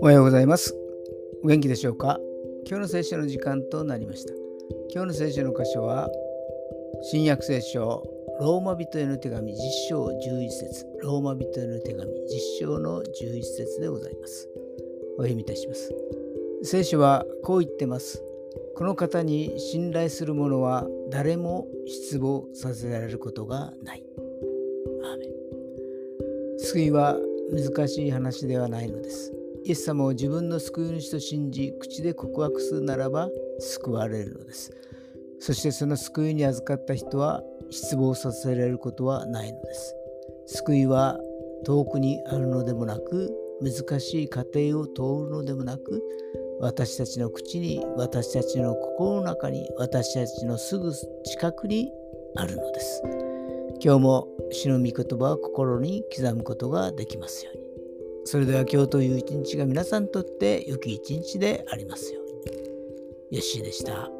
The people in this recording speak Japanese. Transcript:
おはようございます。お元気でしょうか？今日の聖書の時間となりました。今日の聖書の箇所は、新約聖書、ローマ人への手紙、実章11節ローマ人への手紙、実章の11節でございます。お読みいたします。聖書はこう言ってます。この方に信頼する者は誰も失望させられることがない。救いは難しい話ではないのです。イエス様を自分の救い主と信じ、口で告白するならば救われるのです。そしてその救いに預かった人は失望させられることはないのです。救いは遠くにあるのでもなく、難しい過程を通るのでもなく、私たちの口に私たちの心の中に私たちのすぐ近くにあるのです。今日も主の御言葉を心に刻むことができますように。それでは今日という一日が皆さんにとって良き一日でありますように。よッしーでした。